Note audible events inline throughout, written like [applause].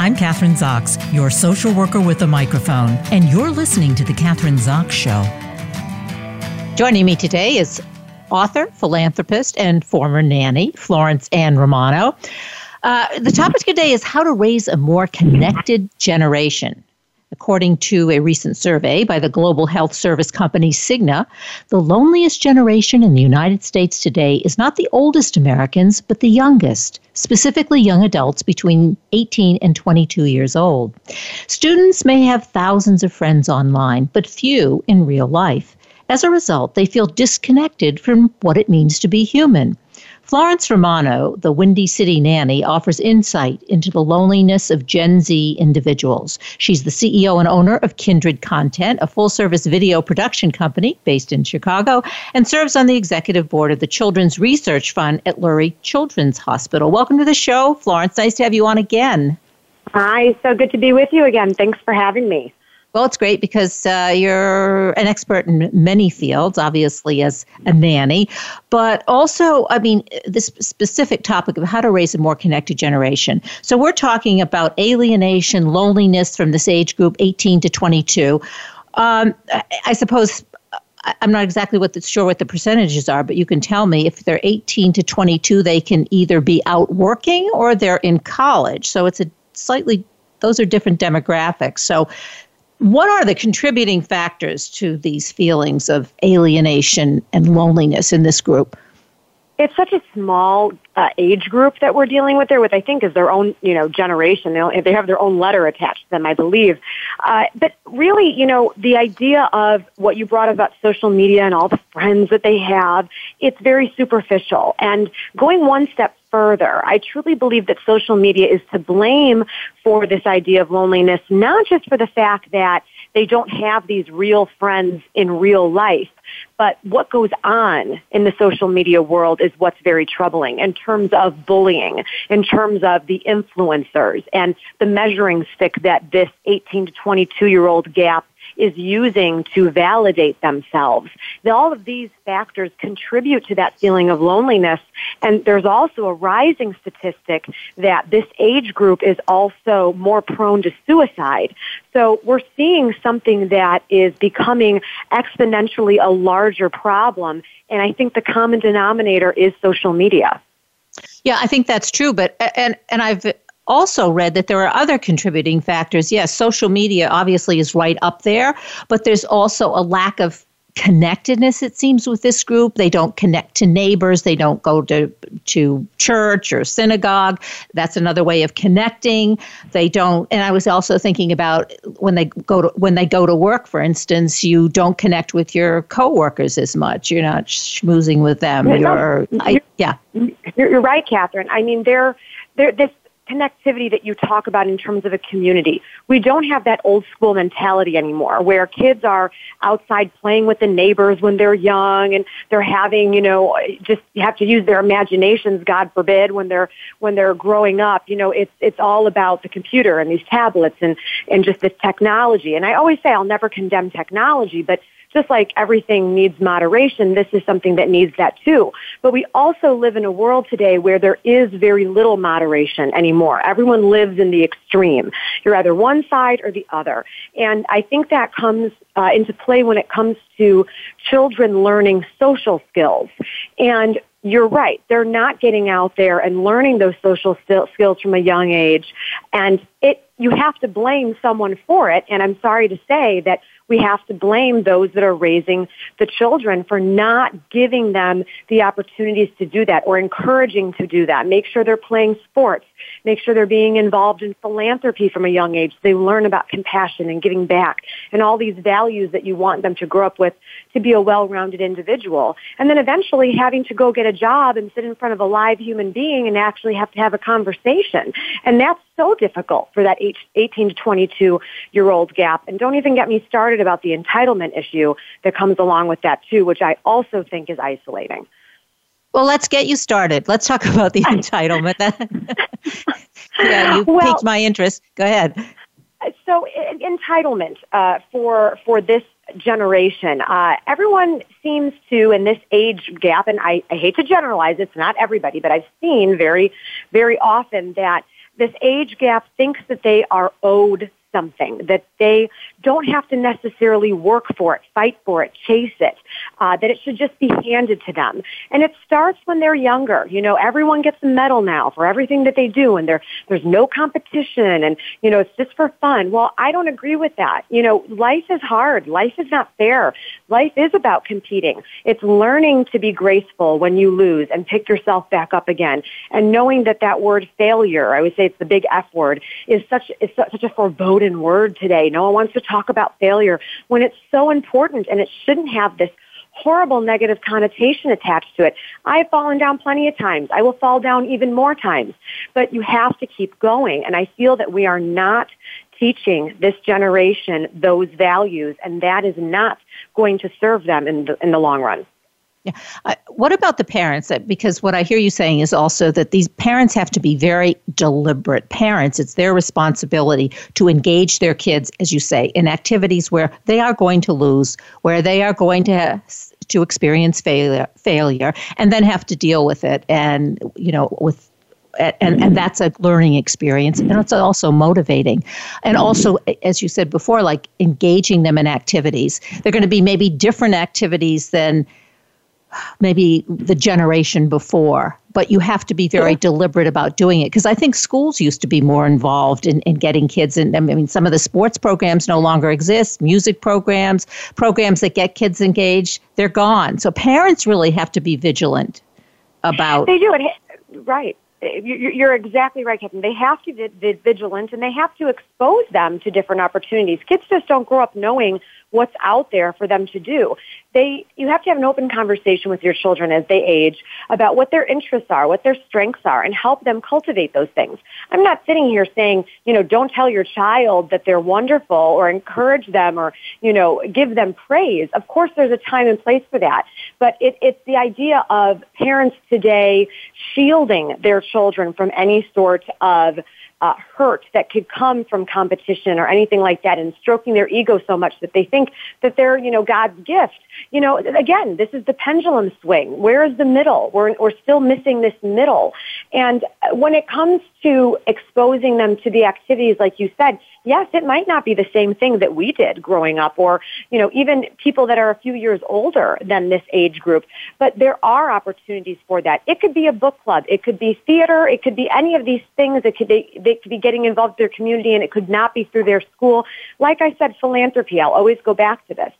I'm Kathryn Zox, your social worker with a microphone, and you're listening to The Kathryn Zox Show. Joining me today is author, philanthropist, and former nanny, Florence Ann Romano. Uh, the topic today is how to raise a more connected generation. According to a recent survey by the global health service company Cigna, the loneliest generation in the United States today is not the oldest Americans, but the youngest, specifically young adults between 18 and 22 years old. Students may have thousands of friends online, but few in real life. As a result, they feel disconnected from what it means to be human. Florence Romano, the Windy City Nanny, offers insight into the loneliness of Gen Z individuals. She's the CEO and owner of Kindred Content, a full service video production company based in Chicago, and serves on the executive board of the Children's Research Fund at Lurie Children's Hospital. Welcome to the show, Florence. Nice to have you on again. Hi, so good to be with you again. Thanks for having me. Well, it's great because uh, you're an expert in many fields, obviously, as a nanny, but also, I mean, this specific topic of how to raise a more connected generation. So, we're talking about alienation, loneliness from this age group, 18 to 22. Um, I suppose I'm not exactly what the, sure what the percentages are, but you can tell me if they're 18 to 22, they can either be out working or they're in college. So it's a slightly those are different demographics. So what are the contributing factors to these feelings of alienation and loneliness in this group? It's such a small uh, age group that we're dealing with there, with I think is their own, you know, generation. They, they have their own letter attached to them, I believe. Uh, but really, you know, the idea of what you brought about social media and all the friends that they have, it's very superficial. And going one step further. I truly believe that social media is to blame for this idea of loneliness, not just for the fact that they don't have these real friends in real life, but what goes on in the social media world is what's very troubling in terms of bullying, in terms of the influencers and the measuring stick that this 18 to 22 year old gap is using to validate themselves. All of these factors contribute to that feeling of loneliness. And there's also a rising statistic that this age group is also more prone to suicide. So we're seeing something that is becoming exponentially a larger problem. And I think the common denominator is social media. Yeah, I think that's true. But and and I've also read that there are other contributing factors. Yes, social media obviously is right up there, but there's also a lack of connectedness it seems with this group. They don't connect to neighbors. They don't go to to church or synagogue. That's another way of connecting. They don't and i was also thinking about when they go to when they go to work for instance you don't connect with your coworkers as much. You're not schmoozing with them. You're, you're, I, yeah. you're, you're right Kathryn. I mean they're they're this connectivity that you talk about in terms of a community. We don't have that old school mentality anymore where kids are outside playing with the neighbors when they're young and they're having, you know, just you have to use their imaginations, God forbid, when they're when they're growing up. You know, it's it's all about the computer and these tablets and and just this technology. And I always say I'll never condemn technology, but just like everything needs moderation, this is something that needs that too. But we also live in a world today where there is very little moderation anymore. Everyone lives in the extreme. You're either one side or the other. And I think that comes uh, into play when it comes to children learning social skills. And you're right. They're not getting out there and learning those social skills from a young age. And it, you have to blame someone for it. And I'm sorry to say that we have to blame those that are raising the children for not giving them the opportunities to do that or encouraging to do that. Make sure they're playing sports. Make sure they're being involved in philanthropy from a young age. They learn about compassion and giving back and all these values that you want them to grow up with to be a well-rounded individual. And then eventually having to go get a job and sit in front of a live human being and actually have to have a conversation. And that's so difficult for that 18 to 22 year old gap. And don't even get me started about the entitlement issue that comes along with that too, which I also think is isolating. Well, let's get you started. Let's talk about the [laughs] entitlement. [laughs] yeah, you well, piqued my interest. Go ahead. So, entitlement uh, for for this generation, uh, everyone seems to in this age gap, and I, I hate to generalize. It's not everybody, but I've seen very, very often that this age gap thinks that they are owed something, that they don't have to necessarily work for it, fight for it, chase it, uh, that it should just be handed to them. And it starts when they're younger. You know, everyone gets a medal now for everything that they do and there, there's no competition and, you know, it's just for fun. Well, I don't agree with that. You know, life is hard. Life is not fair. Life is about competing. It's learning to be graceful when you lose and pick yourself back up again. And knowing that that word failure, I would say it's the big F word, is such, is such a foreboding word today. No one wants to talk about failure when it's so important and it shouldn't have this horrible negative connotation attached to it. I've fallen down plenty of times. I will fall down even more times. But you have to keep going. And I feel that we are not teaching this generation those values, and that is not going to serve them in the, in the long run. Yeah. Uh, what about the parents? Because what I hear you saying is also that these parents have to be very deliberate parents. It's their responsibility to engage their kids, as you say, in activities where they are going to lose, where they are going to have, to experience failure, failure, and then have to deal with it, and you know, with and, and that's a learning experience and it's also motivating and also as you said before like engaging them in activities they're going to be maybe different activities than maybe the generation before but you have to be very yeah. deliberate about doing it because i think schools used to be more involved in, in getting kids in i mean some of the sports programs no longer exist music programs programs that get kids engaged they're gone so parents really have to be vigilant about they do it right you're exactly right, Kathryn. They have to be vigilant and they have to expose them to different opportunities. Kids just don't grow up knowing what's out there for them to do. They, you have to have an open conversation with your children as they age about what their interests are, what their strengths are, and help them cultivate those things. I'm not sitting here saying, you know, don't tell your child that they're wonderful or encourage them or, you know, give them praise. Of course, there's a time and place for that. But it, it's the idea of parents today shielding their children from any sort of uh, hurt that could come from competition or anything like that and stroking their ego so much that they think that they're, you know, God's gift. You know, again, this is the pendulum swing. Where is the middle? We're, we're still missing this middle. And when it comes to exposing them to the activities, like you said, yes, it might not be the same thing that we did growing up or, you know, even people that are a few years older than this age group, but there are opportunities for that. It could be a book club. It could be theater. It could be any of these things. It could be, they could be getting involved in their community and it could not be through their school. Like I said, philanthropy. I'll always go back to this.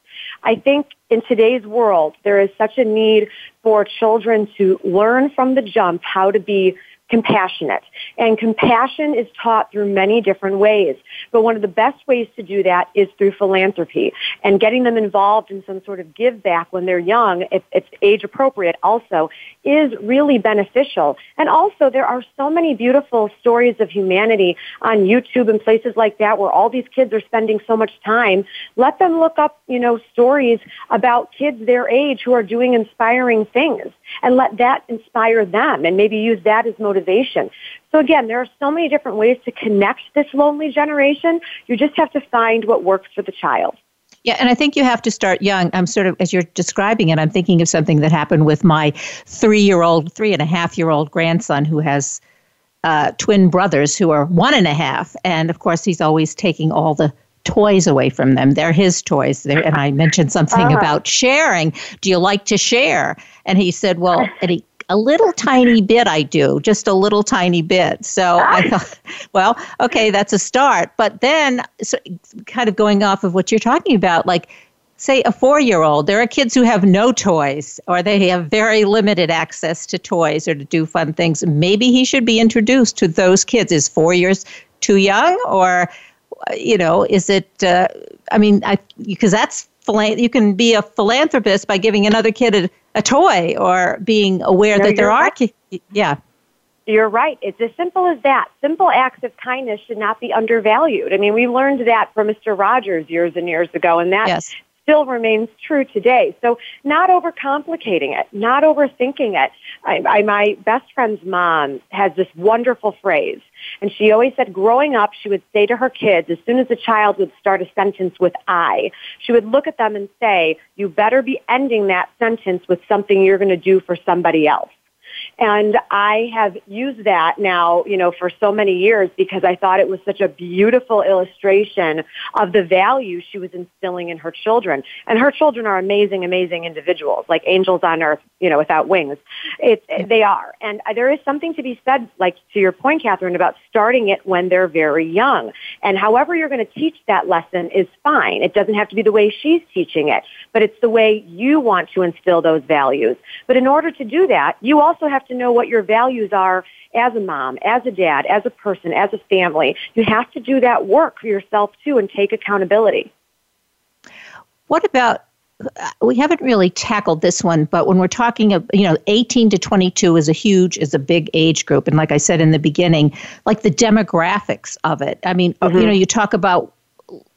I think in today's world, there is such a need for children to learn from the jump how to be compassionate. And compassion is taught through many different ways. But one of the best ways to do that is through philanthropy and getting them involved in some sort of give back when they're young, if it's age appropriate also, is really beneficial. And also there are so many beautiful stories of humanity on YouTube and places like that where all these kids are spending so much time. Let them look up, you know, stories about kids their age who are doing inspiring things and let that inspire them and maybe use that as motivation. So again, there are so many different ways to connect this lonely generation. You just have to find what works for the child. Yeah, and I think you have to start young. I'm sort of, as you're describing it, I'm thinking of something that happened with my three year old, three and a half year old grandson who has uh, twin brothers who are one and a half. And of course, he's always taking all the toys away from them. They're his toys. They're, and I mentioned something uh-huh. about sharing. Do you like to share? And he said, well, and he, a little tiny bit I do, just a little tiny bit. So I thought, [laughs] well, okay, that's a start. But then, so kind of going off of what you're talking about, like, say a four year old, there are kids who have no toys or they have very limited access to toys or to do fun things. Maybe he should be introduced to those kids. Is four years too young or you know, is it? Uh, I mean, I because that's you can be a philanthropist by giving another kid a, a toy or being aware no, that there are. Right. Yeah. You're right. It's as simple as that. Simple acts of kindness should not be undervalued. I mean, we learned that from Mr. Rogers years and years ago, and that yes still remains true today. So not overcomplicating it, not overthinking it. I, I, my best friend's mom has this wonderful phrase, and she always said growing up, she would say to her kids, as soon as a child would start a sentence with I, she would look at them and say, you better be ending that sentence with something you're going to do for somebody else. And I have used that now, you know, for so many years because I thought it was such a beautiful illustration of the value she was instilling in her children. And her children are amazing, amazing individuals, like angels on earth, you know, without wings. It, they are. And there is something to be said, like to your point, Kathryn, about starting it when they're very young. And however you're going to teach that lesson is fine. It doesn't have to be the way she's teaching it, but it's the way you want to instill those values. But in order to do that, you also have to know what your values are as a mom, as a dad, as a person, as a family. You have to do that work for yourself too and take accountability. What about we haven't really tackled this one, but when we're talking of, you know, 18 to 22 is a huge, is a big age group. And like I said in the beginning, like the demographics of it. I mean, mm-hmm. you know, you talk about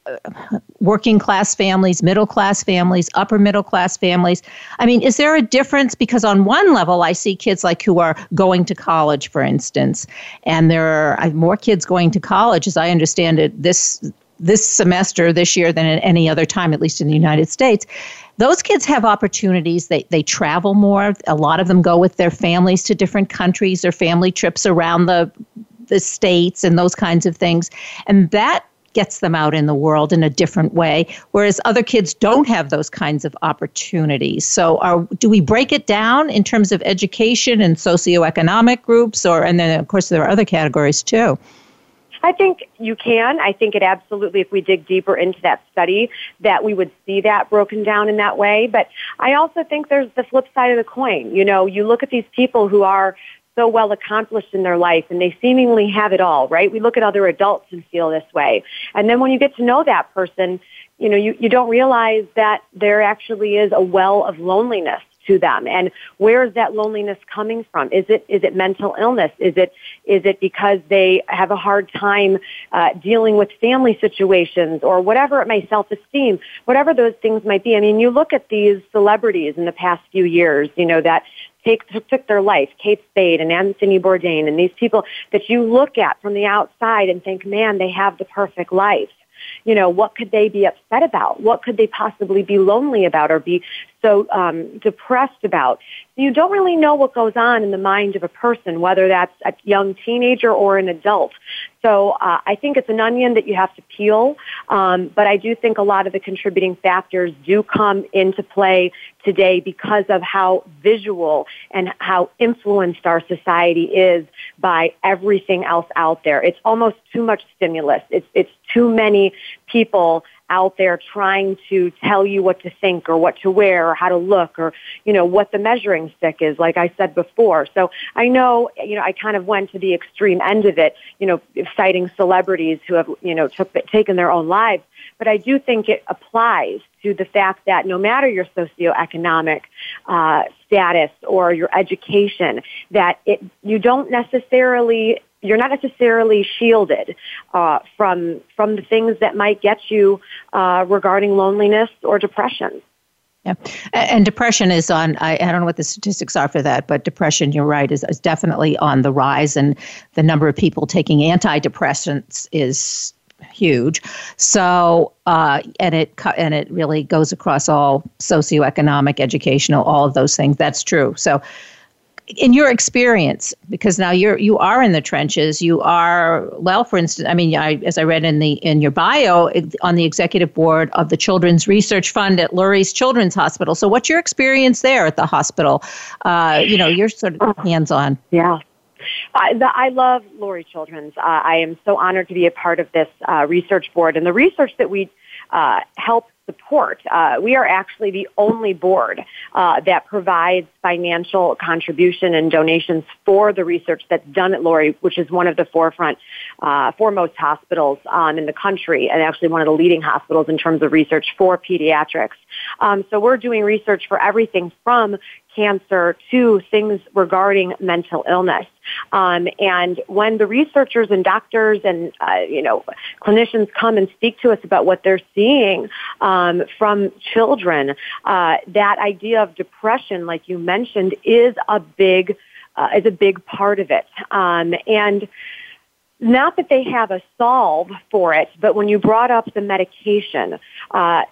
Uh, working class families, middle class families, upper middle class families. I mean, is there a difference? Because on one level, I see kids like who are going to college, for instance, and there are more kids going to college, as I understand it, this this semester this year than at any other time, at least in the United States. Those kids have opportunities. They they travel more. A lot of them go with their families to different countries or family trips around the the states and those kinds of things. And that gets them out in the world in a different way, whereas other kids don't have those kinds of opportunities. So, are, do we break it down in terms of education and socioeconomic groups, or and then of course there are other categories too? I think you can. I think it absolutely, if we dig deeper into that study, that we would see that broken down in that way. But I also think there's the flip side of the coin. You know, you look at these people who are so well accomplished in their life and they seemingly have it all, right? We look at other adults and feel this way. And then when you get to know that person, you know, you, you don't realize that there actually is a well of loneliness to them. And where is that loneliness coming from? Is it is it mental illness? Is it is it because they have a hard time uh, dealing with family situations or whatever it may self esteem whatever those things might be? I mean you look at these celebrities in the past few years you know that take, took their life, Kate Spade and Anthony Bourdain and these people that you look at from the outside and think, man, they have the perfect life. You know, what could they be upset about? What could they possibly be lonely about or be so um, depressed about? You don't really know what goes on in the mind of a person, whether that's a young teenager or an adult. So uh, I think it's an onion that you have to peel, um, but I do think a lot of the contributing factors do come into play today because of how visual and how influenced our society is by everything else out there. It's almost too much stimulus. It's it's too many people out there trying to tell you what to think or what to wear or how to look or, you know, what the measuring stick is, like I said before. So I know, you know, I kind of went to the extreme end of it, you know, citing celebrities who have, you know, took, taken their own lives. But I do think it applies to the fact that no matter your socioeconomic uh, status or your education, that it, you don't necessarily you're not necessarily shielded uh, from from the things that might get you uh, regarding loneliness or depression. Yeah, and depression is on. I, I don't know what the statistics are for that, but depression, you're right, is, is definitely on the rise, and the number of people taking antidepressants is huge. So, uh, and it and it really goes across all socioeconomic, educational, all of those things. That's true. So, in your experience, because now you're you are in the trenches, you are well. For instance, I mean, I, as I read in the in your bio, on the executive board of the Children's Research Fund at Lurie's Children's Hospital. So, what's your experience there at the hospital? Uh, you know, you're sort of hands on. Yeah. I, the, I love Lurie Children's. Uh, I am so honored to be a part of this uh, research board, and the research that we uh, help support. Uh, we are actually the only board uh, that provides financial contribution and donations for the research that's done at Lurie, which is one of the forefront, uh, foremost hospitals um, in the country, and actually one of the leading hospitals in terms of research for pediatrics. Um, so we're doing research for everything from cancer to things regarding mental illness. Um, and when the researchers and doctors and uh, you know clinicians come and speak to us about what they're seeing um, from children, uh, that idea of depression, like you mentioned, is a big uh, is a big part of it. Um, and not that they have a solve for it, but when you brought up the medication, uh,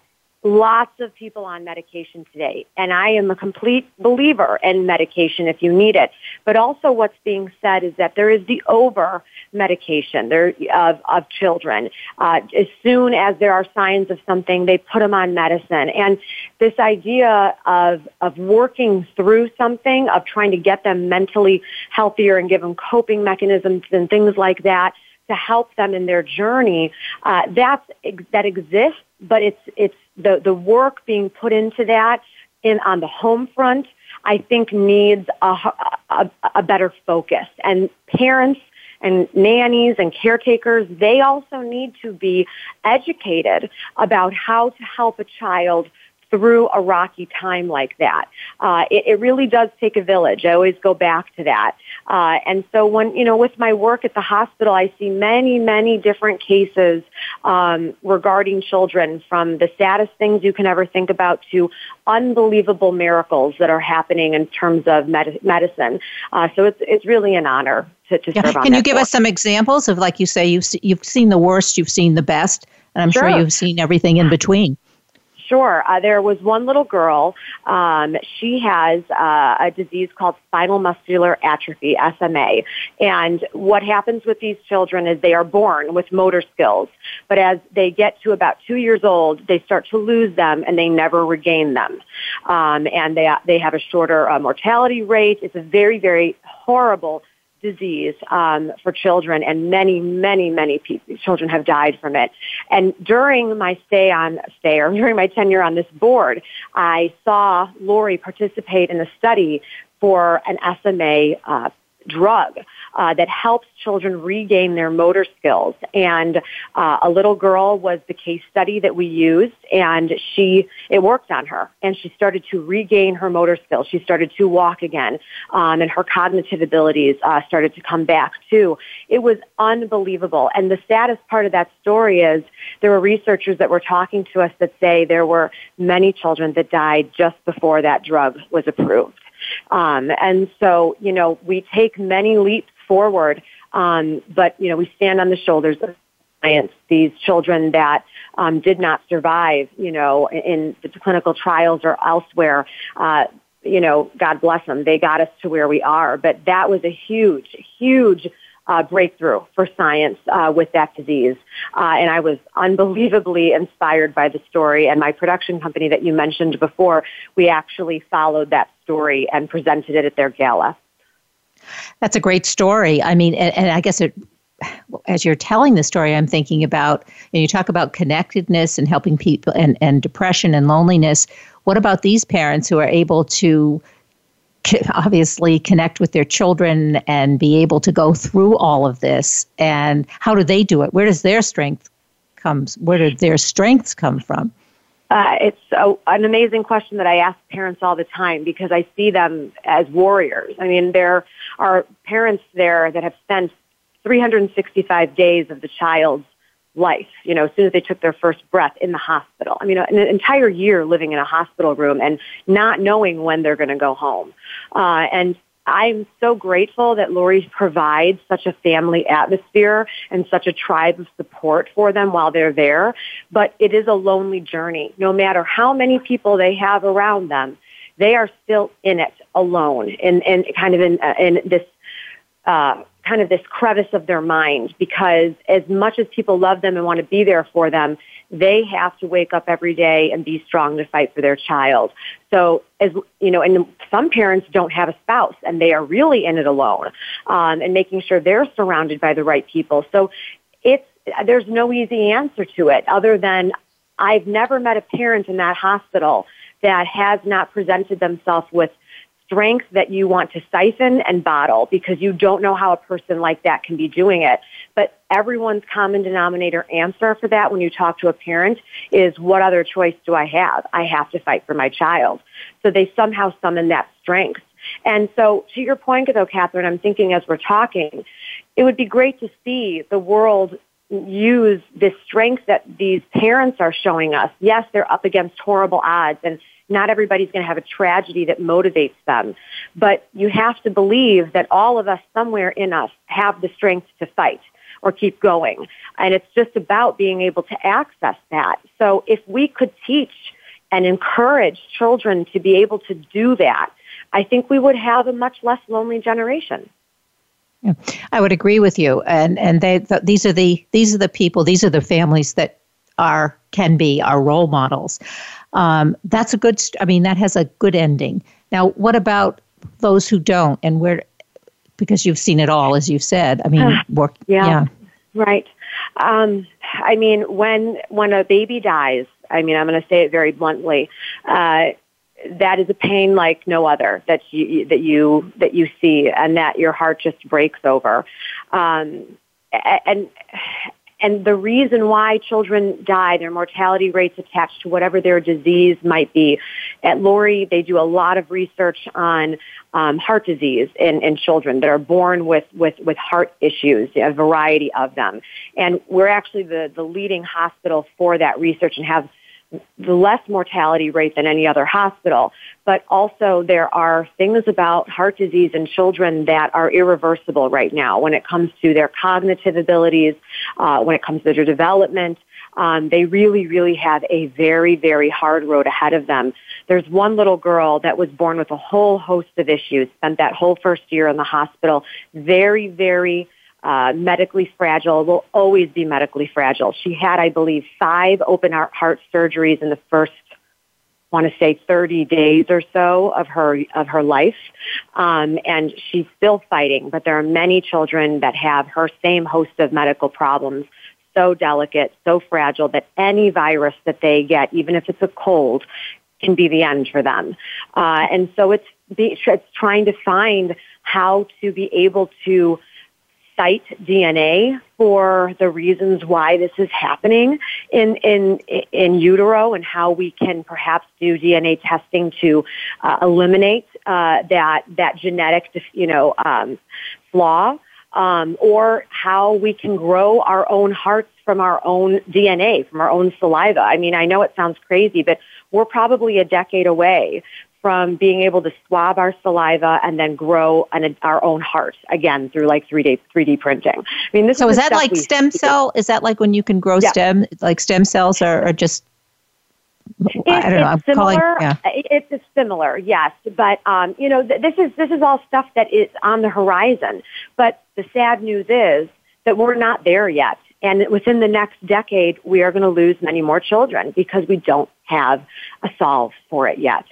lots of people on medication today, and I am a complete believer in medication if you need it. But also, what's being said is that there is the over medication there of of children. Uh, as soon as there are signs of something, they put them on medicine, and this idea of of working through something, of trying to get them mentally healthier and give them coping mechanisms and things like that to help them in their journey. Uh, that's that exists, but it's it's the the work being put into that in on the home front. I think needs a, a, a better focus, and parents and nannies and caretakers, they also need to be educated about how to help a child through a rocky time like that. Uh, it, it really does take a village. I always go back to that. Uh, and so when, you know, with my work at the hospital, I see many, many different cases um, regarding children from the saddest things you can ever think about to unbelievable miracles that are happening in terms of med- medicine. Uh, so it's, it's really an honor to, to yeah. serve on that. Can you give us some examples of, like you say, you've, you've seen the worst, you've seen the best, and I'm sure, sure you've seen everything in between. Sure. Uh, there was one little girl. Um, she has uh, a disease called spinal muscular atrophy, SMA. And what happens with these children is they are born with motor skills, but as they get to about two years old, they start to lose them and they never regain them. Um, and they they have a shorter uh, mortality rate. It's a very very horrible disease um, for children, and many, many, many people, children have died from it. And during my stay on stay or [laughs] during my tenure on this board, I saw Lurie participate in a study for an SMA uh, drug uh, that helps children regain their motor skills. And uh, a little girl was the case study that we used, and she it worked on her, and she started to regain her motor skills. She started to walk again, um, and her cognitive abilities uh, started to come back too. It was unbelievable. And the saddest part of that story is there were researchers that were talking to us that say there were many children that died just before that drug was approved. Um, and so, you know, we take many leaps forward, um, but, you know, we stand on the shoulders of science. These children that um, did not survive, you know, in the clinical trials or elsewhere, uh, you know, God bless them. They got us to where we are. But that was a huge, huge uh, breakthrough for science uh, with that disease. Uh, and I was unbelievably inspired by the story. And my production company that you mentioned before, we actually followed that story and presented it at their gala. That's a great story. I mean, and, and I guess it as you're telling the story, I'm thinking about, and you talk about connectedness and helping people and, and depression and loneliness. What about these parents who are able to obviously connect with their children and be able to go through all of this. And how do they do it? Where does their strength comes where do their strengths come from? Uh, it's a, an amazing question that I ask parents all the time because I see them as warriors. I mean, there are parents there that have spent 365 days of the child's life, you know, as soon as they took their first breath in the hospital. I mean, an entire year living in a hospital room and not knowing when they're going to go home. Uh, and I'm so grateful that Lurie provides such a family atmosphere and such a tribe of support for them while they're there. But it is a lonely journey. No matter how many people they have around them, they are still in it alone and, and kind of in, uh, in this, uh, kind of this crevice of their mind because as much as people love them and want to be there for them, they have to wake up every day and be strong to fight for their child. So as, you know, and some parents don't have a spouse and they are really in it alone, um, and making sure they're surrounded by the right people. So it's, there's no easy answer to it other than I've never met a parent in that hospital that has not presented themselves with strength that you want to siphon and bottle because you don't know how a person like that can be doing it. But everyone's common denominator answer for that when you talk to a parent is what other choice do I have? I have to fight for my child. So they somehow summon that strength. And so to your point though, Kathryn, I'm thinking as we're talking, it would be great to see the world use this strength that these parents are showing us. Yes, they're up against horrible odds and not everybody's going to have a tragedy that motivates them. But you have to believe that all of us somewhere in us have the strength to fight. or keep going. And it's just about being able to access that. So if we could teach and encourage children to be able to do that, I think we would have a much less lonely generation. Yeah, I would agree with you, and and they th- these are the these are the people, these are the families that are can be our role models. Um, that's a good. I mean, that has a good ending. Now, what about those who don't, and where? Because you've seen it all, as you've said. I mean, [sighs] work. yeah, yeah. right. Um, I mean, when when a baby dies, I mean, I'm going to say it very bluntly. Uh, that is a pain like no other that you that you that you see, and that your heart just breaks over. Um, and and the reason why children die, their mortality rates attached to whatever their disease might be. At Lurie, they do a lot of research on um, heart disease in, in children that are born with, with, with heart issues, a variety of them. And we're actually the, the leading hospital for that research and have the less mortality rate than any other hospital. But also there are things about heart disease in children that are irreversible right now when it comes to their cognitive abilities, uh, when it comes to their development. Um, they really, really have a very, very hard road ahead of them. There's one little girl that was born with a whole host of issues, spent that whole first year in the hospital, very, very uh, medically fragile, will always be medically fragile. She had, I believe, five open heart surgeries in the first, I want to say, 30 days or so of her of her life, um, and she's still fighting. But there are many children that have her same host of medical problems. So delicate, so fragile that any virus that they get, even if it's a cold, can be the end for them. Uh, and so it's, be, it's trying to find how to be able to cite DNA for the reasons why this is happening in in in utero and how we can perhaps do DNA testing to uh, eliminate uh, that that genetic you know um, flaw. Um, or how we can grow our own hearts from our own DNA, from our own saliva. I mean, I know it sounds crazy, but we're probably a decade away from being able to swab our saliva and then grow an, our own heart again through like 3D 3D printing. I mean, this so is, is that like stem cell? Is that like when you can grow yeah. stem like stem cells are, are just it, I don't know. I'm similar. Calling, yeah. It's similar, yes. But um, you know, th- this is this is all stuff that is on the horizon. But the sad news is that we're not there yet. And within the next decade, we are going to lose many more children because we don't have a solve for it yet.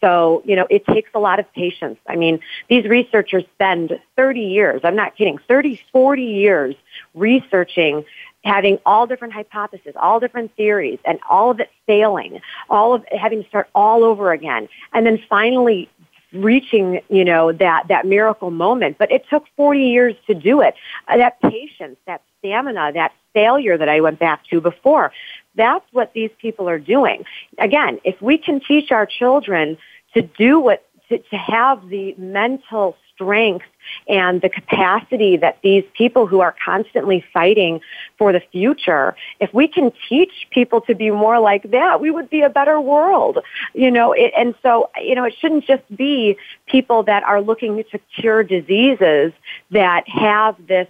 So, you know, it takes a lot of patience. I mean, these researchers spend 30 years, I'm not kidding, 30, 40 years researching having all different hypotheses, all different theories, and all of it failing, all of having to start all over again, and then finally reaching, you know, that, that miracle moment. But it took 40 years to do it. Uh, that patience, that stamina, that failure that I went back to before, that's what these people are doing. Again, if we can teach our children to do what, to, to have the mental strength and the capacity that these people who are constantly fighting for the future, if we can teach people to be more like that, we would be a better world. You know, it, and so, you know, it shouldn't just be people that are looking to cure diseases that have this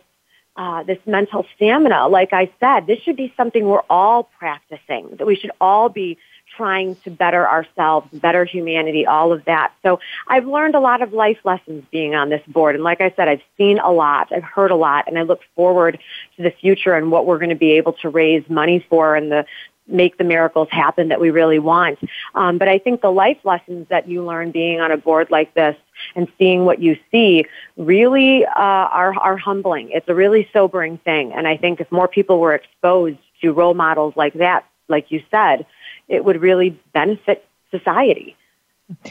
uh, this mental stamina. Like I said, this should be something we're all practicing, that we should all be trying to better ourselves, better humanity, all of that. So I've learned a lot of life lessons being on this board. And like I said, I've seen a lot, I've heard a lot, and I look forward to the future and what we're going to be able to raise money for and the make the miracles happen that we really want. Um, but I think the life lessons that you learn being on a board like this and seeing what you see really uh, are, are humbling. It's a really sobering thing. And I think if more people were exposed to role models like that, like you said, it would really benefit society.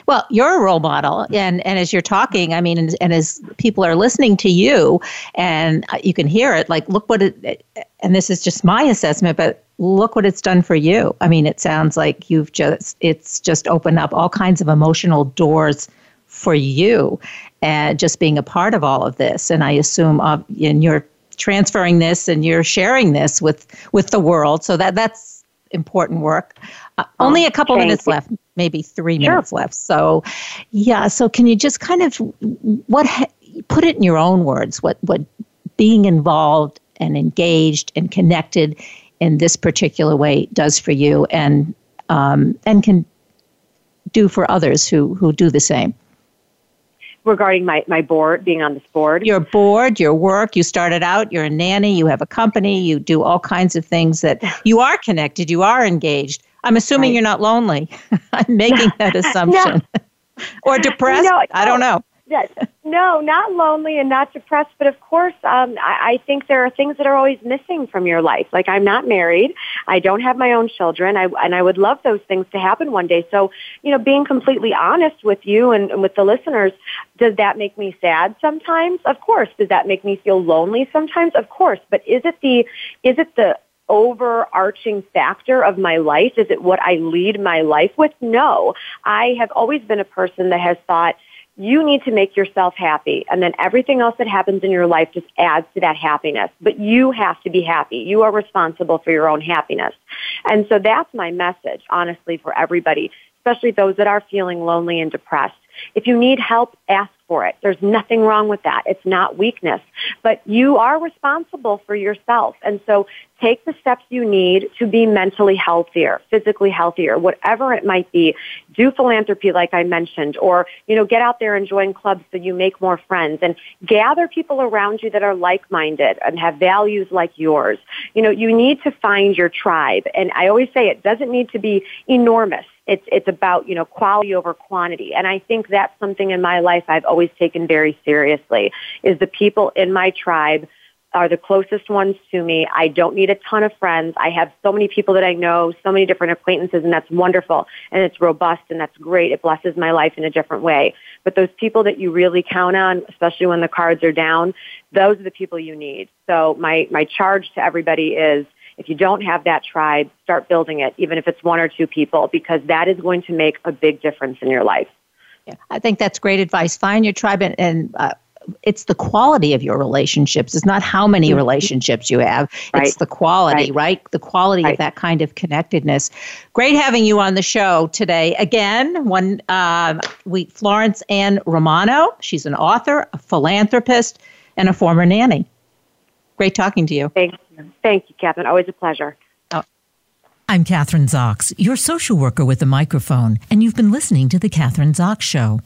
Well, you're a role model, and and as you're talking, I mean, and, and, as people are listening to you, and you can hear it. Like, look what it, and this is just my assessment, but look what it's done for you. I mean, it sounds like you've just it's just opened up all kinds of emotional doors for you, and just being a part of all of this. And I assume, uh, and you're transferring this and you're sharing this with with the world. So that that's important work. Uh, only a couple minutes you. left, maybe three sure. minutes left. So, yeah. So, can you just kind of what put it in your own words? What what being involved and engaged and connected in this particular way does for you and um, and can do for others who who do the same regarding my, my board, being on this board. Your board, your work, you started out, you're a nanny, you have a company, you do all kinds of things that [laughs] you are connected, you are engaged. I'm assuming right. you're not lonely. [laughs] I'm making that [laughs] assumption. No. or depressed? No, I don't know. Yes. No, not lonely and not depressed, but of course, um, I, I think there are things that are always missing from your life. Like I'm not married, I don't have my own children, I, and I would love those things to happen one day. So, you know, being completely honest with you and, and with the listeners, does that make me sad sometimes? Of course. Does that make me feel lonely sometimes? Of course. But is it the is it the overarching factor of my life? Is it what I lead my life with? No. I have always been a person that has thought you need to make yourself happy and then everything else that happens in your life just adds to that happiness. But you have to be happy. You are responsible for your own happiness. And so that's my message, honestly, for everybody, especially those that are feeling lonely and depressed. If you need help, ask for it. There's nothing wrong with that. It's not weakness. But you are responsible for yourself. And so take the steps you need to be mentally healthier, physically healthier, whatever it might be. Do philanthropy like I mentioned, or, you know, get out there and join clubs so you make more friends and gather people around you that are like-minded and have values like yours. You know, you need to find your tribe. And I always say it doesn't need to be enormous it's it's about you know quality over quantity and i think that's something in my life i've always taken very seriously is the people in my tribe are the closest ones to me. I don't need a ton of friends. I have so many people that I know, so many different acquaintances, and that's wonderful. And it's robust and that's great. It blesses my life in a different way. But those people that you really count on, especially when the cards are down, those are the people you need. So my, my charge to everybody is if you don't have that tribe, start building it, even if it's one or two people, because that is going to make a big difference in your life. Yeah, I think that's great advice. Find your tribe and, and uh, it's the quality of your relationships. It's not how many mm-hmm. relationships you have. Right. It's the quality, right? right? The quality right. of that kind of connectedness. Great having you on the show today. Again, one um, we Florence Ann Romano. She's an author, a philanthropist, and a former nanny. Great talking to you. Thank you. Thank you, Kathryn. Always a pleasure. Oh. I'm Kathryn Zox, your social worker with a microphone, and you've been listening to The Kathryn Zox Show.